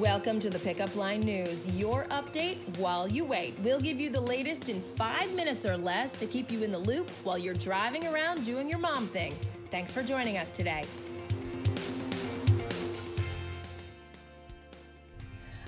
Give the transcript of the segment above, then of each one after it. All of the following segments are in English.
Welcome to the Pickup Line News, your update while you wait. We'll give you the latest in five minutes or less to keep you in the loop while you're driving around doing your mom thing. Thanks for joining us today.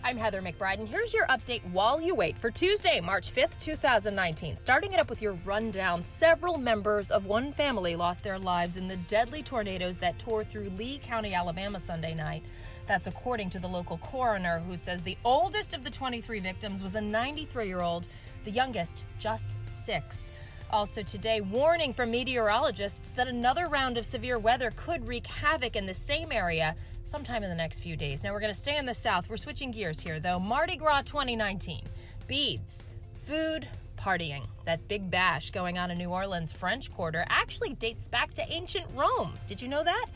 I'm Heather McBride, and here's your update while you wait for Tuesday, March 5th, 2019. Starting it up with your rundown, several members of one family lost their lives in the deadly tornadoes that tore through Lee County, Alabama Sunday night. That's according to the local coroner, who says the oldest of the 23 victims was a 93 year old, the youngest just six. Also, today, warning from meteorologists that another round of severe weather could wreak havoc in the same area sometime in the next few days. Now, we're going to stay in the south. We're switching gears here, though. Mardi Gras 2019. Beads, food, partying. That big bash going on in New Orleans' French Quarter actually dates back to ancient Rome. Did you know that?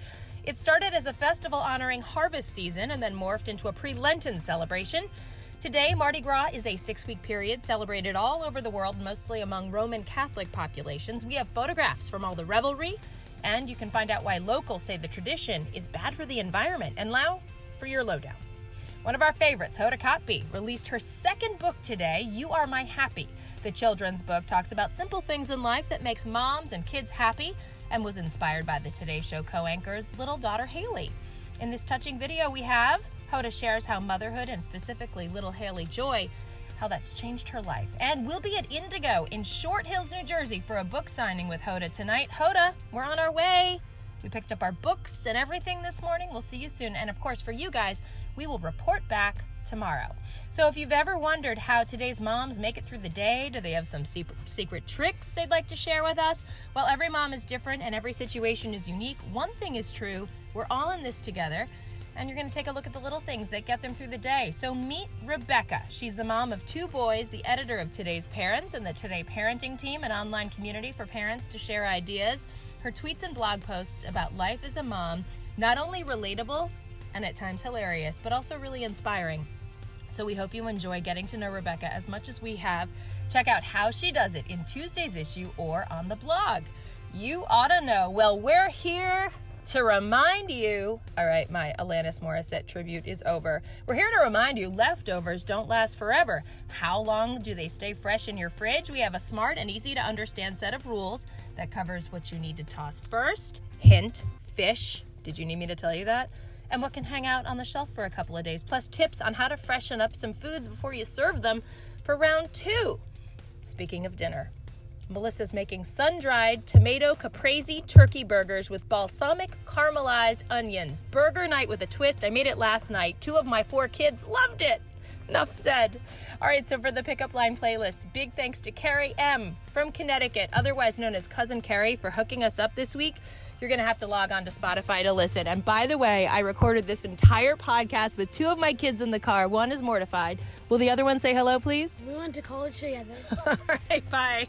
It started as a festival honoring harvest season and then morphed into a pre Lenten celebration. Today, Mardi Gras is a six week period celebrated all over the world, mostly among Roman Catholic populations. We have photographs from all the revelry, and you can find out why locals say the tradition is bad for the environment. And now, for your lowdown. One of our favorites, Hoda Kotb, released her second book today, You Are My Happy. The children's book talks about simple things in life that makes moms and kids happy and was inspired by the Today Show co anchor's little daughter, Haley. In this touching video, we have Hoda shares how motherhood and specifically little Haley Joy, how that's changed her life. And we'll be at Indigo in Short Hills, New Jersey for a book signing with Hoda tonight. Hoda, we're on our way. We picked up our books and everything this morning. We'll see you soon. And of course, for you guys, we will report back tomorrow. So if you've ever wondered how today's moms make it through the day, do they have some secret tricks they'd like to share with us? Well, every mom is different and every situation is unique. One thing is true we're all in this together and you're going to take a look at the little things that get them through the day. So meet Rebecca. She's the mom of two boys, the editor of Today's Parents and the Today Parenting Team, an online community for parents to share ideas. Her tweets and blog posts about life as a mom, not only relatable and at times hilarious, but also really inspiring. So we hope you enjoy getting to know Rebecca as much as we have. Check out how she does it in Tuesday's issue or on the blog. You ought to know. Well, we're here to remind you, all right, my Alanis Morissette tribute is over. We're here to remind you leftovers don't last forever. How long do they stay fresh in your fridge? We have a smart and easy to understand set of rules that covers what you need to toss first. Hint, fish. Did you need me to tell you that? And what can hang out on the shelf for a couple of days, plus tips on how to freshen up some foods before you serve them for round two. Speaking of dinner. Melissa's making sun dried tomato caprese turkey burgers with balsamic caramelized onions. Burger night with a twist. I made it last night. Two of my four kids loved it. Enough said. All right, so for the pickup line playlist, big thanks to Carrie M from Connecticut, otherwise known as Cousin Carrie, for hooking us up this week. You're going to have to log on to Spotify to listen. And by the way, I recorded this entire podcast with two of my kids in the car. One is mortified. Will the other one say hello, please? We went to college together. All right, bye.